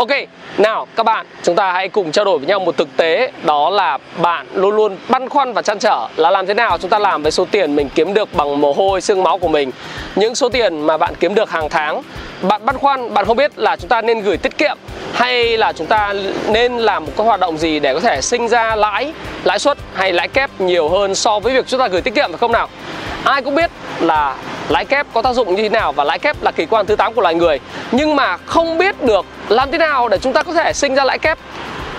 Ok, nào các bạn, chúng ta hãy cùng trao đổi với nhau một thực tế Đó là bạn luôn luôn băn khoăn và chăn trở Là làm thế nào chúng ta làm với số tiền mình kiếm được bằng mồ hôi, xương máu của mình. Những số tiền mà bạn kiếm được hàng tháng Bạn băn khoăn, bạn không biết là chúng ta nên gửi tiết kiệm Hay là chúng ta nên làm một cái hoạt động gì để có thể sinh ra lãi, lãi suất hay lãi kép nhiều hơn so với việc chúng ta gửi tiết kiệm phải không nào? Ai cũng biết là lãi kép có tác dụng như thế nào và lãi kép là kỳ quan thứ 8 của loài người. Nhưng mà không biết được làm thế nào để chúng ta có thể sinh ra lãi kép.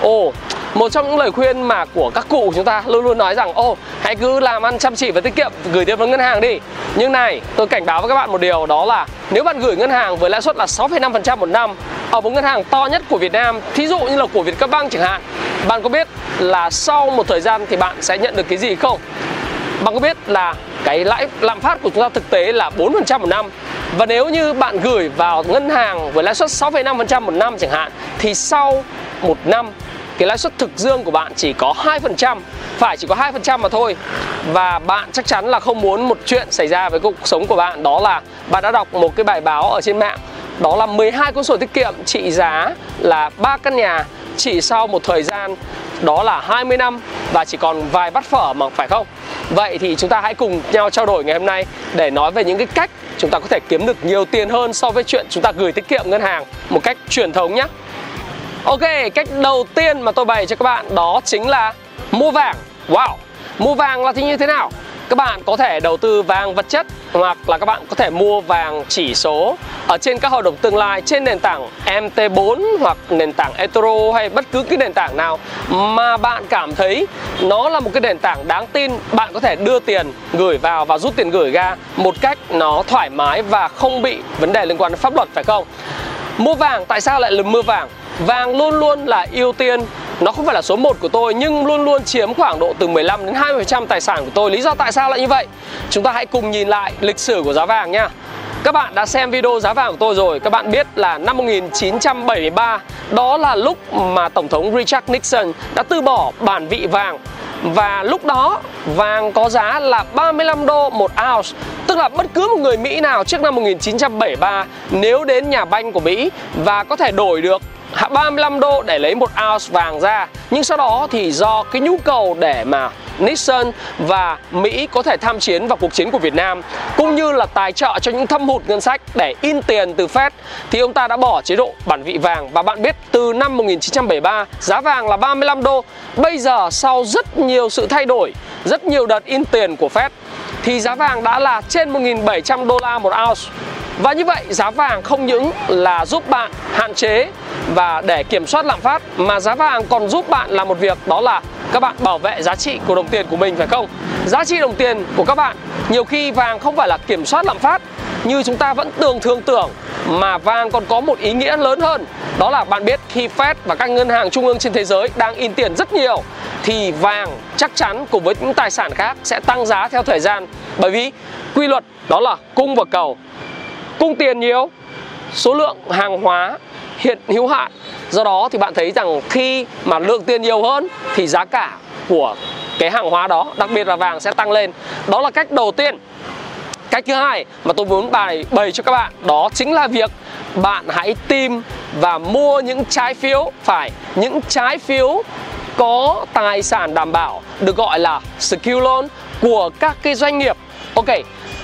Ồ một trong những lời khuyên mà của các cụ của chúng ta luôn luôn nói rằng ô hãy cứ làm ăn chăm chỉ và tiết kiệm gửi tiền vào ngân hàng đi. Nhưng này tôi cảnh báo với các bạn một điều đó là nếu bạn gửi ngân hàng với lãi suất là 6,5% một năm ở một ngân hàng to nhất của Việt Nam thí dụ như là của Vietcombank chẳng hạn bạn có biết là sau một thời gian thì bạn sẽ nhận được cái gì không? Bạn có biết là cái lãi lạm phát của chúng ta thực tế là 4% một năm? Và nếu như bạn gửi vào ngân hàng với lãi suất 6,5% một năm chẳng hạn thì sau một năm cái lãi suất thực dương của bạn chỉ có 2%, phải chỉ có 2% mà thôi. Và bạn chắc chắn là không muốn một chuyện xảy ra với cuộc sống của bạn đó là bạn đã đọc một cái bài báo ở trên mạng đó là 12 cuốn sổ tiết kiệm trị giá là ba căn nhà chỉ sau một thời gian đó là 20 năm và chỉ còn vài bát phở mà phải không? Vậy thì chúng ta hãy cùng nhau trao đổi ngày hôm nay để nói về những cái cách chúng ta có thể kiếm được nhiều tiền hơn so với chuyện chúng ta gửi tiết kiệm ngân hàng một cách truyền thống nhé. Ok, cách đầu tiên mà tôi bày cho các bạn đó chính là mua vàng. Wow, mua vàng là thì như thế nào? Các bạn có thể đầu tư vàng vật chất hoặc là các bạn có thể mua vàng chỉ số ở trên các hợp đồng tương lai trên nền tảng MT4 hoặc nền tảng eToro hay bất cứ cái nền tảng nào mà bạn cảm thấy nó là một cái nền tảng đáng tin bạn có thể đưa tiền gửi vào và rút tiền gửi ra một cách nó thoải mái và không bị vấn đề liên quan đến pháp luật phải không mua vàng tại sao lại là mua vàng vàng luôn luôn là ưu tiên nó không phải là số 1 của tôi, nhưng luôn luôn chiếm khoảng độ từ 15 đến 20% tài sản của tôi. Lý do tại sao lại như vậy? Chúng ta hãy cùng nhìn lại lịch sử của giá vàng nha. Các bạn đã xem video giá vàng của tôi rồi Các bạn biết là năm 1973 Đó là lúc mà Tổng thống Richard Nixon đã từ bỏ bản vị vàng và lúc đó, vàng có giá là 35 đô một ounce, Tức là bất cứ một người Mỹ nào trước năm 1973 Nếu đến nhà banh của Mỹ và có thể đổi được 35 đô để lấy một ounce vàng ra. Nhưng sau đó thì do cái nhu cầu để mà Nixon và Mỹ có thể tham chiến vào cuộc chiến của Việt Nam, Cũng như là tài trợ cho những thâm hụt ngân sách để in tiền từ Fed, Thì ông ta đã bỏ chế độ bản vị vàng. Và bạn biết, từ năm 1973 giá vàng là 35 đô. Bây giờ, sau rất nhiều sự thay đổi, Rất nhiều đợt in tiền của Fed, Thì giá vàng đã là trên 1.700 đô la một ounce. Và như vậy, giá vàng không những là giúp bạn hạn chế và để kiểm soát lạm phát mà giá vàng còn giúp bạn làm một việc, đó là các bạn bảo vệ giá trị của đồng tiền của mình, phải không? Giá trị đồng tiền của các bạn, nhiều khi vàng không phải là kiểm soát lạm phát như chúng ta vẫn thường thường tưởng, mà vàng còn có một ý nghĩa lớn hơn. Đó là bạn biết khi Fed và các ngân hàng trung ương trên thế giới đang in tiền rất nhiều, thì vàng chắc chắn cùng với những tài sản khác sẽ tăng giá theo thời gian. Bởi vì quy luật đó là cung và cầu. Cung tiền nhiều, số lượng hàng hóa hiện hữu hạn. Do đó thì bạn thấy rằng khi mà lượng tiền nhiều hơn thì giá cả của cái hàng hóa đó, đặc biệt là vàng, sẽ tăng lên. Đó là cách đầu tiên. Cách thứ hai mà tôi muốn bài bày cho các bạn đó chính là việc bạn hãy tìm và mua những trái phiếu, phải, những trái phiếu có tài sản đảm bảo, được gọi là secure loan của các cái doanh nghiệp. Ok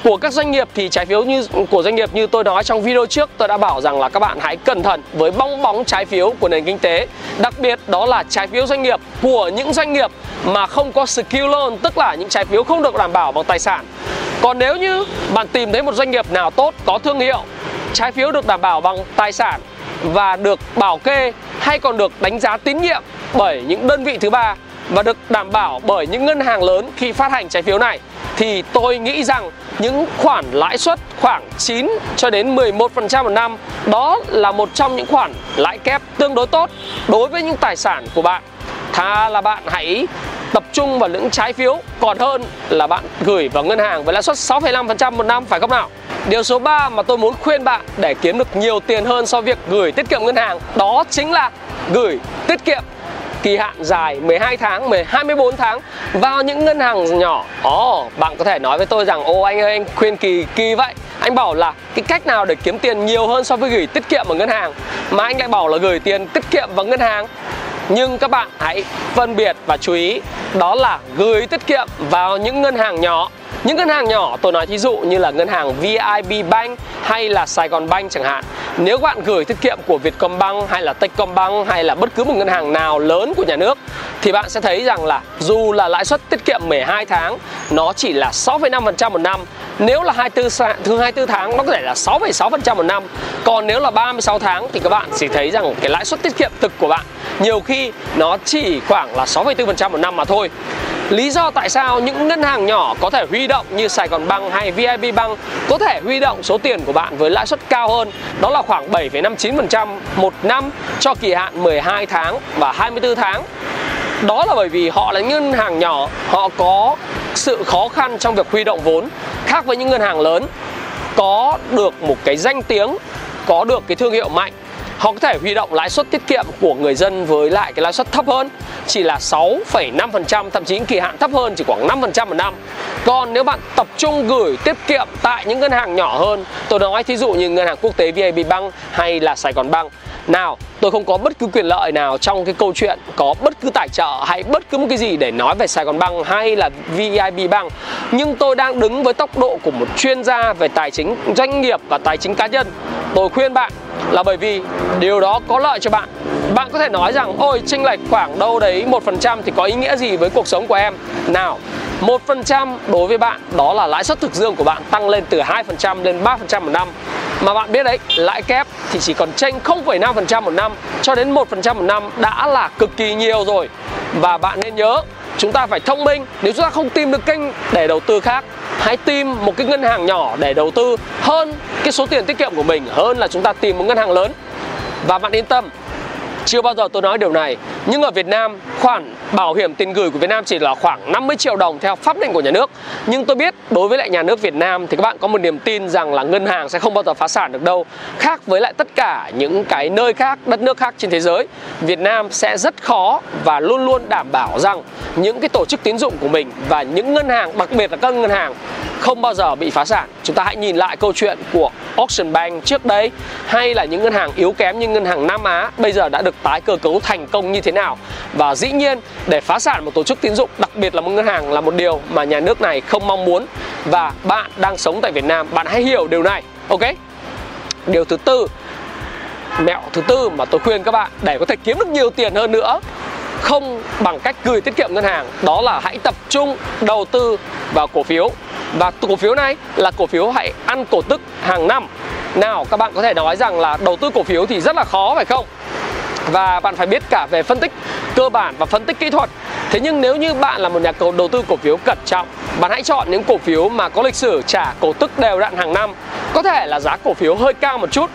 của các doanh nghiệp thì trái phiếu như, của doanh nghiệp như tôi nói trong video trước, tôi đã bảo rằng là các bạn hãy cẩn thận với bong bóng trái phiếu của nền kinh tế. Đặc biệt đó là trái phiếu doanh nghiệp của những doanh nghiệp mà không có skill loan, tức là những trái phiếu không được đảm bảo bằng tài sản. Còn nếu như bạn tìm thấy một doanh nghiệp nào tốt, có thương hiệu, trái phiếu được đảm bảo bằng tài sản và được bảo kê hay còn được đánh giá tín nhiệm bởi những đơn vị thứ ba và được đảm bảo bởi những ngân hàng lớn khi phát hành trái phiếu này thì tôi nghĩ rằng những khoản lãi suất khoảng 9 cho đến 11% một năm. Đó là một trong những khoản lãi kép tương đối tốt đối với những tài sản của bạn. Thà là bạn hãy tập trung vào những trái phiếu còn hơn là bạn gửi vào ngân hàng với lãi suất 6,5% một năm phải không nào? Điều số 3 mà tôi muốn khuyên bạn để kiếm được nhiều tiền hơn so với việc gửi tiết kiệm ngân hàng đó chính là gửi tiết kiệm kỳ hạn dài 12 tháng, 10, 24 tháng vào những ngân hàng nhỏ. Ồ, oh, bạn có thể nói với tôi rằng ô anh ơi anh khuyên kỳ kỳ vậy. Anh bảo là cái cách nào để kiếm tiền nhiều hơn so với gửi tiết kiệm ở ngân hàng mà anh lại bảo là gửi tiền tiết kiệm vào ngân hàng. Nhưng các bạn hãy phân biệt và chú ý đó là gửi tiết kiệm vào những ngân hàng nhỏ những ngân hàng nhỏ tôi nói thí dụ như là ngân hàng VIB Bank hay là Sài Gòn Bank chẳng hạn Nếu bạn gửi tiết kiệm của Vietcombank hay là Techcombank hay là bất cứ một ngân hàng nào lớn của nhà nước Thì bạn sẽ thấy rằng là dù là lãi suất tiết kiệm 12 tháng nó chỉ là 6,5% một năm. Nếu là 24, thứ 24 tháng nó có thể là 6,6% một năm. Còn nếu là 36 tháng thì các bạn chỉ thấy rằng cái lãi suất tiết kiệm thực của bạn Nhiều khi nó chỉ khoảng là 6,4% một năm mà thôi. Lý do tại sao những ngân hàng nhỏ có thể huy động như Sài Gòn Bank hay VIP Bank có thể huy động số tiền của bạn với lãi suất cao hơn đó là khoảng 7,59% một năm cho kỳ hạn 12 tháng và 24 tháng. Đó là bởi vì họ là ngân hàng nhỏ, họ có sự khó khăn trong việc huy động vốn khác với những ngân hàng lớn có được một cái danh tiếng, có được cái thương hiệu mạnh họ có thể huy động lãi suất tiết kiệm của người dân với lại cái lãi suất thấp hơn chỉ là 6,5% thậm chí kỳ hạn thấp hơn chỉ khoảng 5% một năm. Còn nếu bạn tập trung gửi tiết kiệm tại những ngân hàng nhỏ hơn tôi nói thí dụ như ngân hàng quốc tế VIB Bank hay là Sài Gòn Bank. Nào, tôi không có bất cứ quyền lợi nào trong cái câu chuyện có bất cứ tài trợ hay bất cứ một cái gì để nói về Sài Gòn Bank hay là VIB Bank. Nhưng tôi đang đứng với tốc độ của một chuyên gia về tài chính doanh nghiệp và tài chính cá nhân. Tôi khuyên bạn là bởi vì điều đó có lợi cho bạn bạn có thể nói rằng ôi chênh lệch khoảng đâu đấy một phần trăm thì có ý nghĩa gì với cuộc sống của em? Nào một phần trăm đối với bạn đó là lãi suất thực dương của bạn tăng lên từ 2% lên 3% một năm. Mà bạn biết đấy lãi kép thì chỉ còn chênh 0,5% một năm cho đến 1% một năm đã là cực kỳ nhiều rồi. Và bạn nên nhớ chúng ta phải thông minh. Nếu chúng ta không tìm được kênh để đầu tư khác hãy tìm một cái ngân hàng nhỏ để đầu tư hơn cái số tiền tiết kiệm của mình hơn là chúng ta tìm một ngân hàng lớn. Và bạn yên tâm chưa bao giờ tôi nói điều này. Nhưng ở Việt Nam khoản bảo hiểm tiền gửi của Việt Nam chỉ là khoảng 50 triệu đồng theo pháp định của nhà nước. Nhưng tôi biết đối với lại nhà nước Việt Nam thì các bạn có một niềm tin rằng là ngân hàng sẽ không bao giờ phá sản được đâu. Khác với lại tất cả những cái nơi khác, đất nước khác trên thế giới Việt Nam sẽ rất khó và luôn luôn đảm bảo rằng những cái tổ chức tín dụng của mình và những ngân hàng, đặc biệt là các ngân hàng không bao giờ bị phá sản. Chúng ta hãy nhìn lại câu chuyện của Ocean Bank trước đây hay là những ngân hàng yếu kém như ngân hàng Nam Á bây giờ đã được tái cơ cấu thành công như thế nào và dĩ nhiên, để phá sản một tổ chức tín dụng, đặc biệt là một ngân hàng là một điều mà nhà nước này không mong muốn. Và bạn đang sống tại Việt Nam, bạn hãy hiểu điều này, ok? Điều thứ tư, mẹo thứ tư mà tôi khuyên các bạn để có thể kiếm được nhiều tiền hơn nữa, không bằng cách gửi tiết kiệm ngân hàng, đó là hãy tập trung đầu tư vào cổ phiếu. Và cổ phiếu này là cổ phiếu hãy ăn cổ tức hàng năm. Nào, các bạn có thể nói rằng là đầu tư cổ phiếu thì rất là khó, phải không? Và bạn phải biết cả về phân tích cơ bản và phân tích kỹ thuật. Thế nhưng nếu như bạn là một nhà cầu đầu tư cổ phiếu cẩn trọng, bạn hãy chọn những cổ phiếu mà có lịch sử, trả cổ tức đều đặn hàng năm. Có thể là giá cổ phiếu hơi cao một chút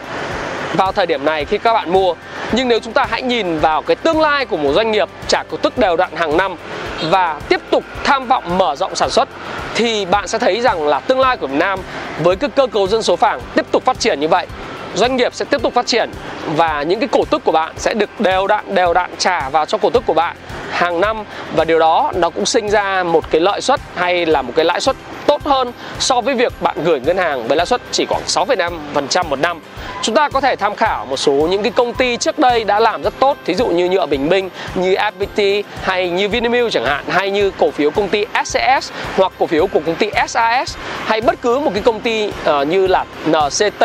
vào thời điểm này khi các bạn mua. Nhưng nếu chúng ta hãy nhìn vào cái tương lai của một doanh nghiệp trả cổ tức đều đặn hàng năm và tiếp tục tham vọng mở rộng sản xuất, thì bạn sẽ thấy rằng là tương lai của Việt Nam với cái cơ cấu dân số phẳng tiếp tục phát triển như vậy doanh nghiệp sẽ tiếp tục phát triển và những cái cổ tức của bạn sẽ được đều đặn đều đặn trả vào cho cổ tức của bạn hàng năm. Và điều đó nó cũng sinh ra một cái lợi suất hay là một cái lãi suất tốt hơn so với việc bạn gửi ngân hàng với lãi suất chỉ khoảng 6,5% một năm. Chúng ta có thể tham khảo một số những cái công ty trước đây đã làm rất tốt, thí dụ như nhựa Bình Minh, như FPT hay như Vinamilk chẳng hạn, hay như cổ phiếu công ty SCS hoặc cổ phiếu của công ty SAS hay bất cứ một cái công ty uh, như là NCT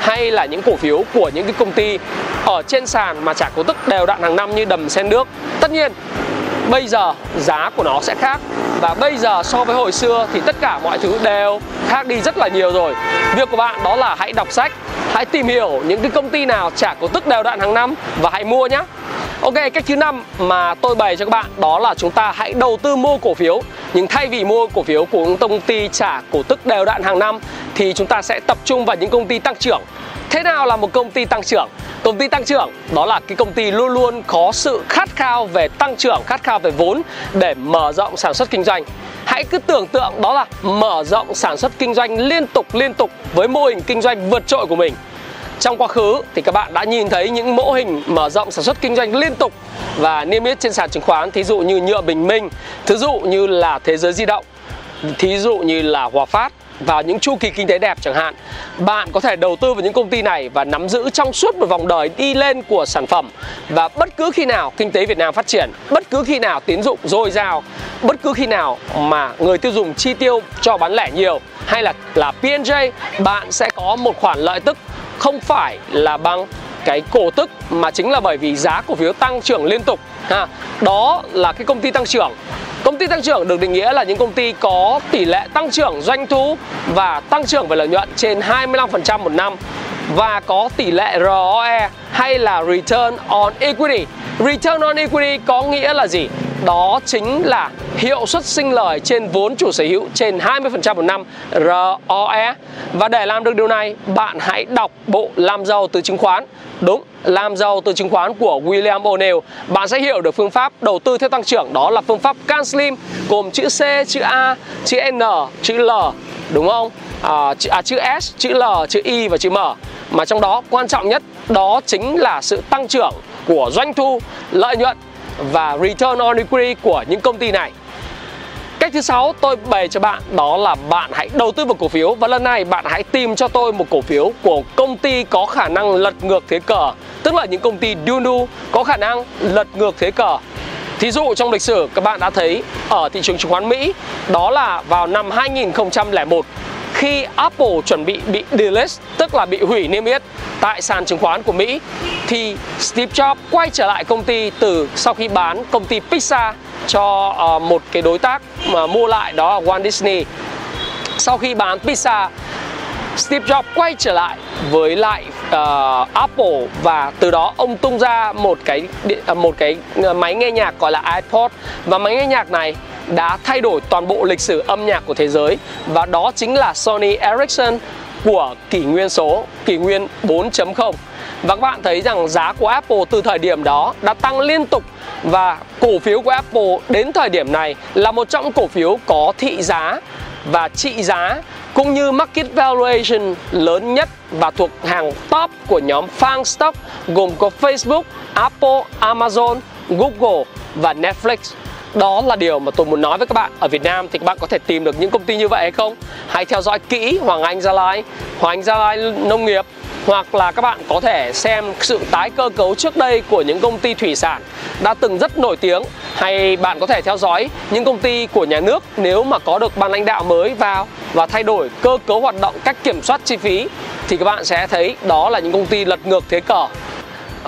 hay là những cổ phiếu của những cái công ty ở trên sàn mà trả cổ tức đều đặn hàng năm như đầm sen nước. Tất nhiên bây giờ giá của nó sẽ khác. Và bây giờ so với hồi xưa thì tất cả mọi thứ đều khác đi rất là nhiều rồi. Việc của bạn đó là hãy đọc sách, hãy tìm hiểu những cái công ty nào trả cổ tức đều đặn hàng năm và hãy mua nhé Ok, cách thứ năm mà tôi bày cho các bạn đó là chúng ta hãy đầu tư mua cổ phiếu. Nhưng thay vì mua cổ phiếu của những công ty trả cổ tức đều đặn hàng năm thì chúng ta sẽ tập trung vào những công ty tăng trưởng. Thế nào là một công ty tăng trưởng? Công ty tăng trưởng đó là cái công ty luôn luôn có sự khát khao về tăng trưởng khát khao về vốn để mở rộng sản xuất kinh doanh. Hãy cứ tưởng tượng đó là mở rộng sản xuất kinh doanh liên tục liên tục với mô hình kinh doanh vượt trội của mình trong quá khứ thì các bạn đã nhìn thấy những mô hình mở rộng sản xuất kinh doanh liên tục và niêm yết trên sàn chứng khoán, thí dụ như nhựa bình minh, thí dụ như là thế giới di động, thí dụ như là hòa phát vào những chu kỳ kinh tế đẹp chẳng hạn. Bạn có thể đầu tư vào những công ty này và nắm giữ trong suốt một vòng đời đi lên của sản phẩm. Và bất cứ khi nào kinh tế Việt Nam phát triển, bất cứ khi nào tín dụng dồi dào, bất cứ khi nào mà người tiêu dùng chi tiêu cho bán lẻ nhiều hay là là PNJ bạn sẽ có một khoản lợi tức không phải là bằng cái cổ tức mà chính là bởi vì giá cổ phiếu tăng trưởng liên tục, ha. Đó là cái công ty tăng trưởng. Công ty tăng trưởng được định nghĩa là những công ty có tỷ lệ tăng trưởng doanh thu và tăng trưởng về lợi nhuận trên 25% một năm và có tỷ lệ ROE hay là Return on Equity. Return on Equity có nghĩa là gì? Đó chính là hiệu suất sinh lời trên vốn chủ sở hữu trên 20% một năm ROE. Và để làm được điều này, bạn hãy đọc bộ làm giàu từ chứng khoán. Đúng, làm giàu từ chứng khoán của William O'Neill. Bạn sẽ hiểu được phương pháp đầu tư theo tăng trưởng đó là phương pháp Can Slim gồm chữ C, chữ A, chữ N, chữ L, đúng không? À, chữ, à, chữ S, chữ L, chữ I và chữ M. Mà trong đó quan trọng nhất đó chính là sự tăng trưởng của doanh thu, lợi nhuận và return on equity của những công ty này. Cách thứ sáu tôi bày cho bạn đó là bạn hãy đầu tư vào cổ phiếu và lần này bạn hãy tìm cho tôi một cổ phiếu của công ty có khả năng lật ngược thế cờ, tức là những công ty Dunu có khả năng lật ngược thế cờ. Thí dụ trong lịch sử các bạn đã thấy ở thị trường chứng khoán Mỹ đó là vào năm 2001 khi Apple chuẩn bị bị delist tức là bị hủy niêm yết tại sàn chứng khoán của Mỹ thì Steve Jobs quay trở lại công ty từ sau khi bán công ty Pixar cho uh, một cái đối tác mà mua lại đó là Walt Disney. Sau khi bán Pixar Steve Jobs quay trở lại với lại uh, Apple và từ đó ông tung ra một cái ờ, một cái máy nghe nhạc gọi là iPod và máy nghe nhạc này đã thay đổi toàn bộ lịch sử âm nhạc của thế giới và đó chính là Sony Ericsson của kỷ nguyên số, kỷ nguyên 4.0. Và các bạn thấy rằng giá của Apple từ thời điểm đó đã tăng liên tục và cổ phiếu của Apple đến thời điểm này là một trong cổ phiếu có thị giá và trị giá cũng như market valuation lớn nhất và thuộc hàng top của nhóm FANG Stock gồm có Facebook, Apple, Amazon, Google và Netflix. Đó là điều mà tôi muốn nói với các bạn. Ở Việt Nam thì các bạn có thể tìm được những công ty như vậy hay không? Hãy theo dõi kỹ Hoàng Anh Gia Lai, Hoàng Anh Gia Lai Nông nghiệp, hoặc là các bạn có thể xem sự tái cơ cấu trước đây của những công ty thủy sản đã từng rất nổi tiếng. Hay bạn có thể theo dõi những công ty của nhà nước nếu mà có được ban lãnh đạo mới vào và thay đổi cơ cấu hoạt động, cách kiểm soát chi phí, thì các bạn sẽ thấy đó là những công ty lật ngược thế cờ.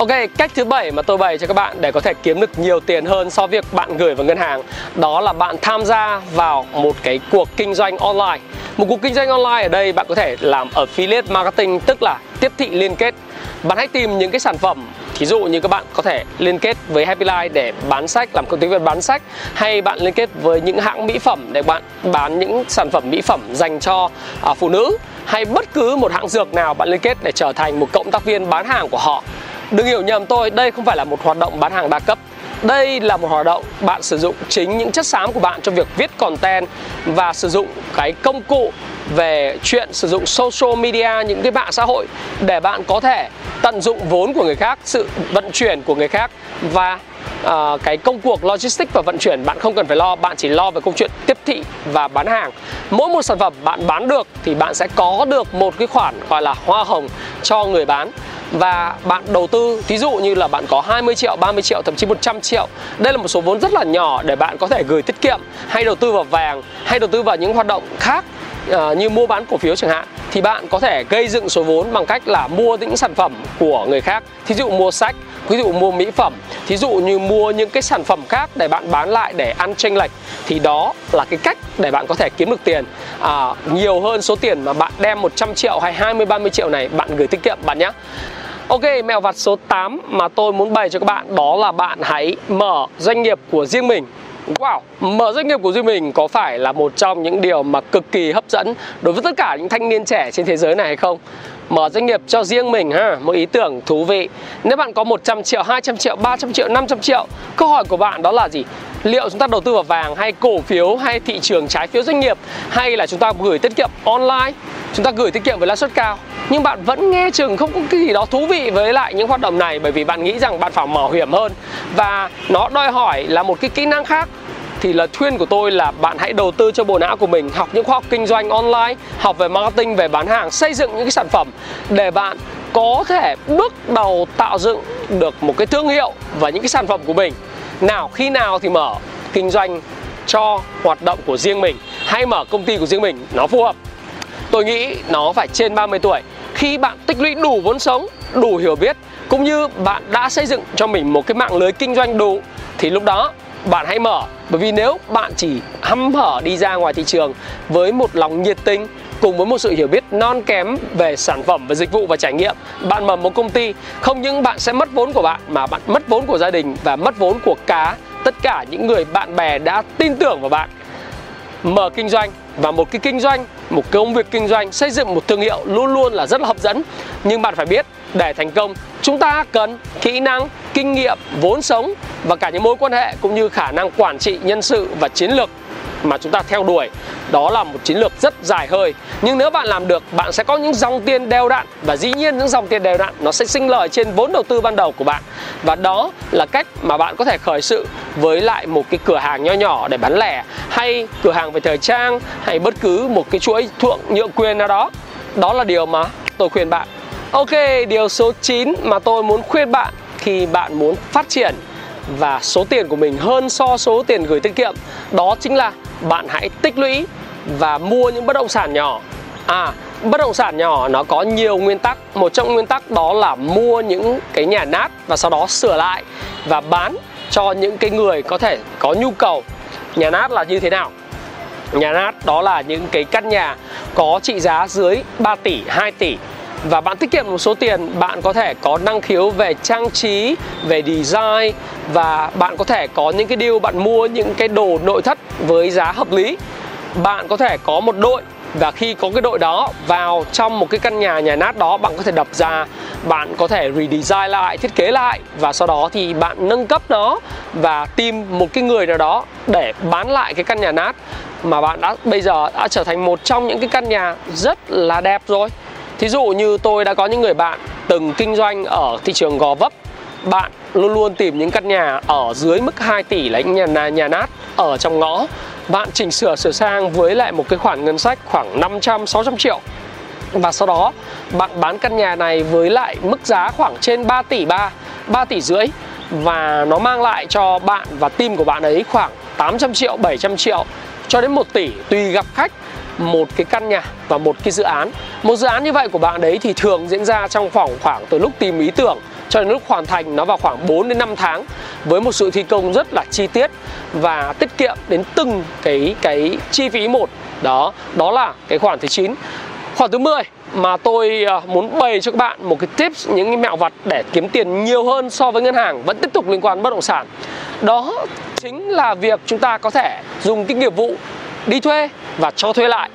Ok, cách thứ bảy mà tôi bày cho các bạn để có thể kiếm được nhiều tiền hơn so với việc bạn gửi vào ngân hàng Đó là bạn tham gia vào một cái cuộc kinh doanh online. Một cuộc kinh doanh online ở đây bạn có thể làm affiliate marketing tức là tiếp thị liên kết. Bạn hãy tìm những cái sản phẩm Ví dụ như các bạn có thể liên kết với Happy Life để bán sách, làm công ty viên bán sách Hay bạn liên kết với những hãng mỹ phẩm để bạn bán những sản phẩm mỹ phẩm dành cho à, phụ nữ Hay bất cứ một hãng dược nào bạn liên kết để trở thành một cộng tác viên bán hàng của họ. Đừng hiểu nhầm tôi, đây không phải là một hoạt động bán hàng đa cấp. Đây là một hoạt động bạn sử dụng chính những chất xám của bạn cho việc viết content và sử dụng cái công cụ về chuyện sử dụng social media những cái mạng xã hội để bạn có thể tận dụng vốn của người khác sự vận chuyển của người khác và uh, cái công cuộc logistics và vận chuyển bạn không cần phải lo bạn chỉ lo về câu chuyện tiếp thị và bán hàng. Mỗi một sản phẩm bạn bán được thì bạn sẽ có được một cái khoản gọi là hoa hồng cho người bán và bạn đầu tư thí dụ như là bạn có 20 triệu, 30 triệu, thậm chí 100 triệu đây là một số vốn rất là nhỏ để bạn có thể gửi tiết kiệm hay đầu tư vào vàng hay đầu tư vào những hoạt động khác uh, như mua bán cổ phiếu chẳng hạn thì bạn có thể gây dựng số vốn bằng cách là mua những sản phẩm của người khác. Thí dụ mua sách ví dụ mua mỹ phẩm thí dụ như mua những cái sản phẩm khác để bạn bán lại để ăn tranh lệch thì đó là cái cách để bạn có thể kiếm được tiền. À, nhiều hơn số tiền mà bạn đem 100 triệu hay 20 30 triệu này bạn gửi tiết kiệm bạn nhé Ok, mẹo vặt số 8 mà tôi muốn bày cho các bạn đó là bạn hãy mở doanh nghiệp của riêng mình Wow, mở doanh nghiệp của riêng mình có phải là một trong những điều mà cực kỳ hấp dẫn đối với tất cả những thanh niên trẻ trên thế giới này hay không? Mở doanh nghiệp cho riêng mình ha, một ý tưởng thú vị. Nếu bạn có 100 triệu, 200 triệu, 300 triệu, 500 triệu, câu hỏi của bạn đó là gì? Liệu chúng ta đầu tư vào vàng hay cổ phiếu hay thị trường trái phiếu doanh nghiệp hay là chúng ta gửi tiết kiệm online, chúng ta gửi tiết kiệm với lãi suất cao? nhưng bạn vẫn nghe chừng không có cái gì đó thú vị với lại những hoạt động này bởi vì bạn nghĩ rằng bạn phải mạo hiểm hơn và nó đòi hỏi là một cái kỹ năng khác thì lời khuyên của tôi là bạn hãy đầu tư cho bộ não của mình, học những khoa học kinh doanh online, học về marketing, về bán hàng, xây dựng những cái sản phẩm để bạn có thể bước đầu tạo dựng được một cái thương hiệu và những cái sản phẩm của mình. Nào, khi nào thì mở kinh doanh cho hoạt động của riêng mình, hay mở công ty của riêng mình, nó phù hợp. Tôi nghĩ nó phải trên 30 tuổi. Khi bạn tích lũy đủ vốn sống, đủ hiểu biết, cũng như bạn đã xây dựng cho mình một cái mạng lưới kinh doanh đủ, thì lúc đó bạn hãy mở. Bởi vì nếu bạn chỉ hăm hở đi ra ngoài thị trường với một lòng nhiệt tình cùng với một sự hiểu biết non kém về sản phẩm và dịch vụ và trải nghiệm, bạn mở một công ty, không những bạn sẽ mất vốn của bạn, mà bạn mất vốn của gia đình và mất vốn của cá tất cả những người bạn bè đã tin tưởng vào bạn. Mở kinh doanh, và một cái kinh doanh, một công việc kinh doanh, xây dựng một thương hiệu luôn luôn là rất là hấp dẫn. Nhưng bạn phải biết, để thành công chúng ta cần kỹ năng, kinh nghiệm, vốn sống và cả những mối quan hệ cũng như khả năng quản trị nhân sự và chiến lược mà chúng ta theo đuổi. Đó là một chiến lược rất dài hơi. Nhưng nếu bạn làm được, bạn sẽ có những dòng tiền đều đặn và dĩ nhiên những dòng tiền đều đặn nó sẽ sinh lời trên vốn đầu tư ban đầu của bạn. Và đó là cách mà bạn có thể khởi sự với lại một cái cửa hàng nho nhỏ để bán lẻ, hay cửa hàng về thời trang, hay bất cứ một cái chuỗi thượng nhượng quyền nào đó. Đó là điều mà tôi khuyên bạn. Ok, điều số 9 mà tôi muốn khuyên bạn khi bạn muốn phát triển và số tiền của mình hơn so số tiền gửi tiết kiệm đó chính là bạn hãy tích lũy và mua những bất động sản nhỏ. À bất động sản nhỏ nó có nhiều nguyên tắc. Một trong nguyên tắc đó là mua những cái nhà nát và sau đó sửa lại và bán cho những cái người có thể có nhu cầu. Nhà nát là như thế nào? Nhà nát đó là những cái căn nhà có trị giá dưới 3 tỷ 2 tỷ và bạn tiết kiệm một số tiền, bạn có thể có năng khiếu về trang trí, về design và bạn có thể có những cái deal, bạn mua những cái đồ nội thất với giá hợp lý. Bạn có thể có một đội và khi có cái đội đó vào trong một cái căn nhà nhà nát đó, bạn có thể đập ra, bạn có thể redesign lại, thiết kế lại và sau đó thì bạn nâng cấp nó và tìm một cái người nào đó để bán lại cái căn nhà nát mà bạn đã, bây giờ đã trở thành một trong những cái căn nhà rất là đẹp rồi. Thí dụ như tôi đã có những người bạn từng kinh doanh ở thị trường Gò Vấp. Bạn luôn luôn tìm những căn nhà ở dưới mức 2 tỷ là những nhà, nhà nát ở trong ngõ. Bạn chỉnh sửa sửa sang với lại một cái khoản ngân sách khoảng 500-600 triệu. Và sau đó bạn bán căn nhà này với lại mức giá khoảng trên 3 tỷ 3, 3 tỷ rưỡi. Và nó mang lại cho bạn và team của bạn ấy khoảng 800 triệu, 700 triệu. Cho đến 1 tỷ tùy gặp khách một cái căn nhà và một cái dự án. Một dự án như vậy của bạn đấy thì thường diễn ra trong khoảng khoảng từ lúc tìm ý tưởng cho đến lúc hoàn thành nó vào khoảng 4 đến 5 tháng với một sự thi công rất là chi tiết và tiết kiệm đến từng cái cái chi phí một. Đó đó là cái khoản thứ 9 khoản thứ 10 mà tôi ờ, muốn bày cho các bạn một cái tips, những cái mẹo vặt để kiếm tiền nhiều hơn so với ngân hàng vẫn tiếp tục liên quan bất động sản. Đó chính là việc chúng ta có thể dùng cái nghiệp vụ đi thuê và cho thuê lại.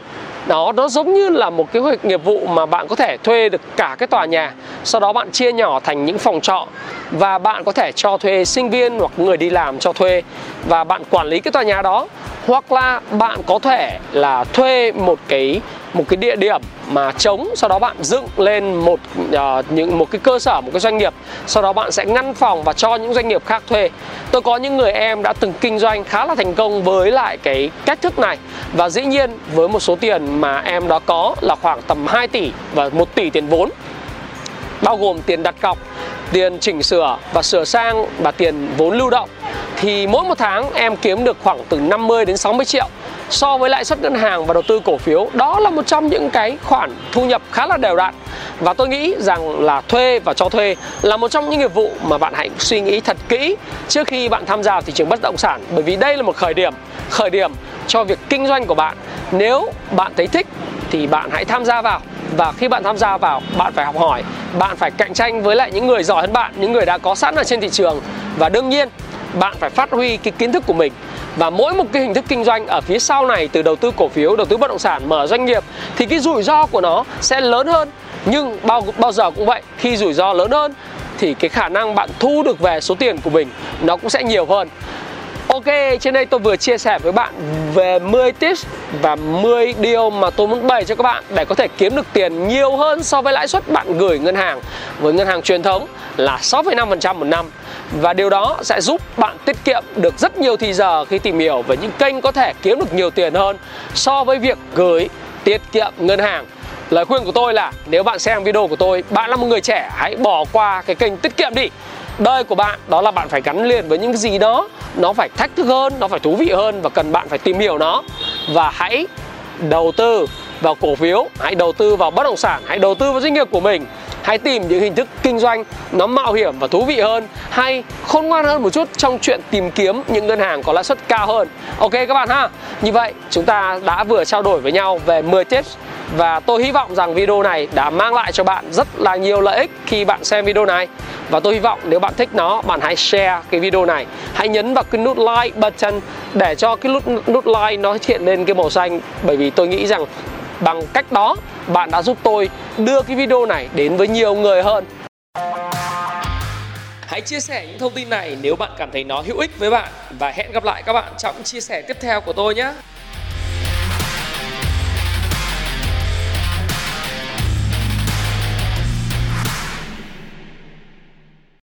Đó, nó giống như là một cái nghiệp vụ mà bạn có thể thuê được cả cái tòa nhà, sau đó bạn chia nhỏ thành những phòng trọ và bạn có thể cho thuê sinh viên hoặc người đi làm cho thuê và bạn quản lý cái tòa nhà đó hoặc là bạn có thể là thuê một cái một cái địa điểm mà trống sau đó bạn dựng lên một uh, những một cái cơ sở một cái doanh nghiệp sau đó bạn sẽ ngăn phòng và cho những doanh nghiệp khác thuê. Tôi có những người em đã từng kinh doanh khá là thành công với lại cái cách thức này. Và dĩ nhiên với một số tiền mà em đó có là khoảng tầm 2 tỷ và 1 tỷ tiền vốn bao gồm tiền đặt cọc tiền chỉnh sửa và sửa sang và tiền vốn lưu động, thì mỗi một tháng em kiếm được khoảng từ 50 đến 60 triệu so với lãi suất ngân hàng và đầu tư cổ phiếu. Đó là một trong những cái khoản thu nhập khá là đều đặn. Và tôi nghĩ rằng là thuê và cho thuê là một trong những nghiệp vụ mà bạn hãy suy nghĩ thật kỹ trước khi bạn tham gia vào thị trường bất động sản. Bởi vì đây là một khởi điểm khởi điểm cho việc kinh doanh của bạn. Nếu bạn thấy thích thì bạn hãy tham gia vào và khi bạn tham gia vào, bạn phải học hỏi, bạn phải cạnh tranh với lại những người giỏi hơn bạn, những người đã có sẵn ở trên thị trường. Và đương nhiên, bạn phải phát huy cái kiến thức của mình. Và mỗi một cái hình thức kinh doanh ở phía sau này, từ đầu tư cổ phiếu, đầu tư bất động sản, mở doanh nghiệp, thì cái rủi ro của nó sẽ lớn hơn. Nhưng bao bao giờ cũng vậy, khi rủi ro lớn hơn, thì cái khả năng bạn thu được về số tiền của mình nó cũng sẽ nhiều hơn. Ok, trên đây tôi vừa chia sẻ với bạn về 10 tips và 10 điều mà tôi muốn bày cho các bạn để có thể kiếm được tiền nhiều hơn so với lãi suất bạn gửi ngân hàng với ngân hàng truyền thống là 6,5% một năm. Và điều đó sẽ giúp bạn tiết kiệm được rất nhiều thời giờ khi tìm hiểu về những kênh có thể kiếm được nhiều tiền hơn so với việc gửi tiết kiệm ngân hàng Lời khuyên của tôi là nếu bạn xem video của tôi, bạn là một người trẻ, hãy bỏ qua cái kênh tiết kiệm đi. Đời của bạn đó là bạn phải gắn liền với những cái gì đó. Nó phải thách thức hơn, nó phải thú vị hơn và cần bạn phải tìm hiểu nó. Và hãy đầu tư vào cổ phiếu, hãy đầu tư vào bất động sản, hãy đầu tư vào doanh nghiệp của mình. Hãy tìm những hình thức kinh doanh nó mạo hiểm và thú vị hơn. Hay khôn ngoan hơn một chút trong chuyện tìm kiếm những ngân hàng có lãi suất cao hơn. Ok các bạn ha. Như vậy chúng ta đã vừa trao đổi với nhau về 10 tips và tôi hy vọng rằng video này đã mang lại cho bạn rất là nhiều lợi ích khi bạn xem video này. Và tôi hy vọng nếu bạn thích nó, bạn hãy share cái video này. Hãy nhấn vào cái nút like button để cho cái nút nút like nó hiện lên cái màu xanh. Bởi vì tôi nghĩ rằng bằng cách đó, bạn đã giúp tôi đưa cái video này đến với nhiều người hơn. Hãy chia sẻ những thông tin này nếu bạn cảm thấy nó hữu ích với bạn. Và hẹn gặp lại các bạn trong chia sẻ tiếp theo của tôi nhé.